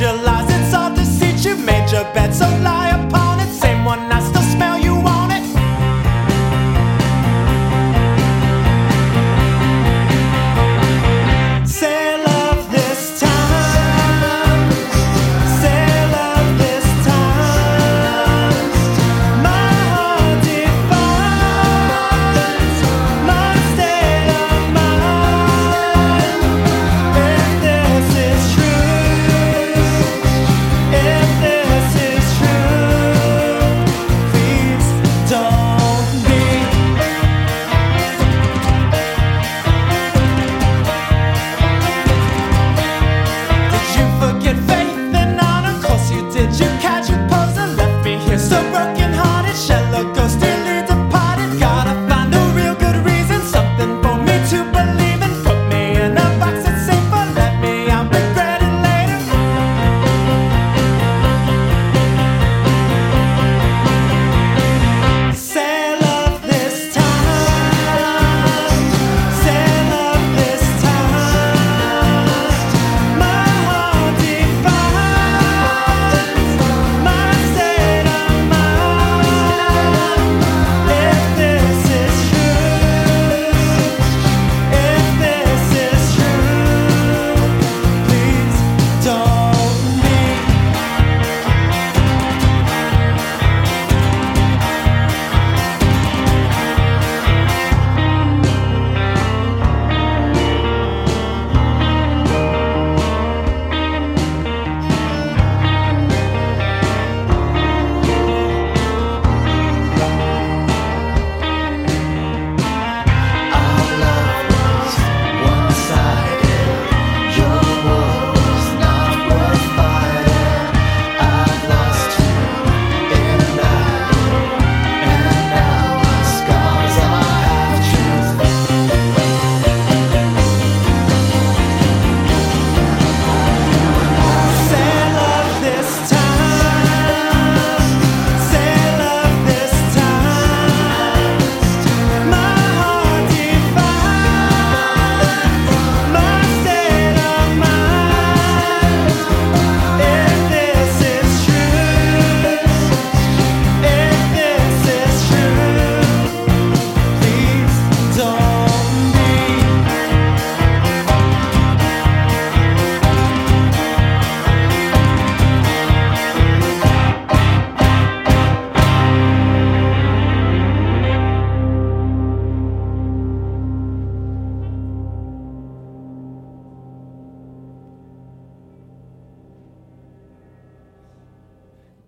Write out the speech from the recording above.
your lies it's all deceit. You made your bed, so lie upon.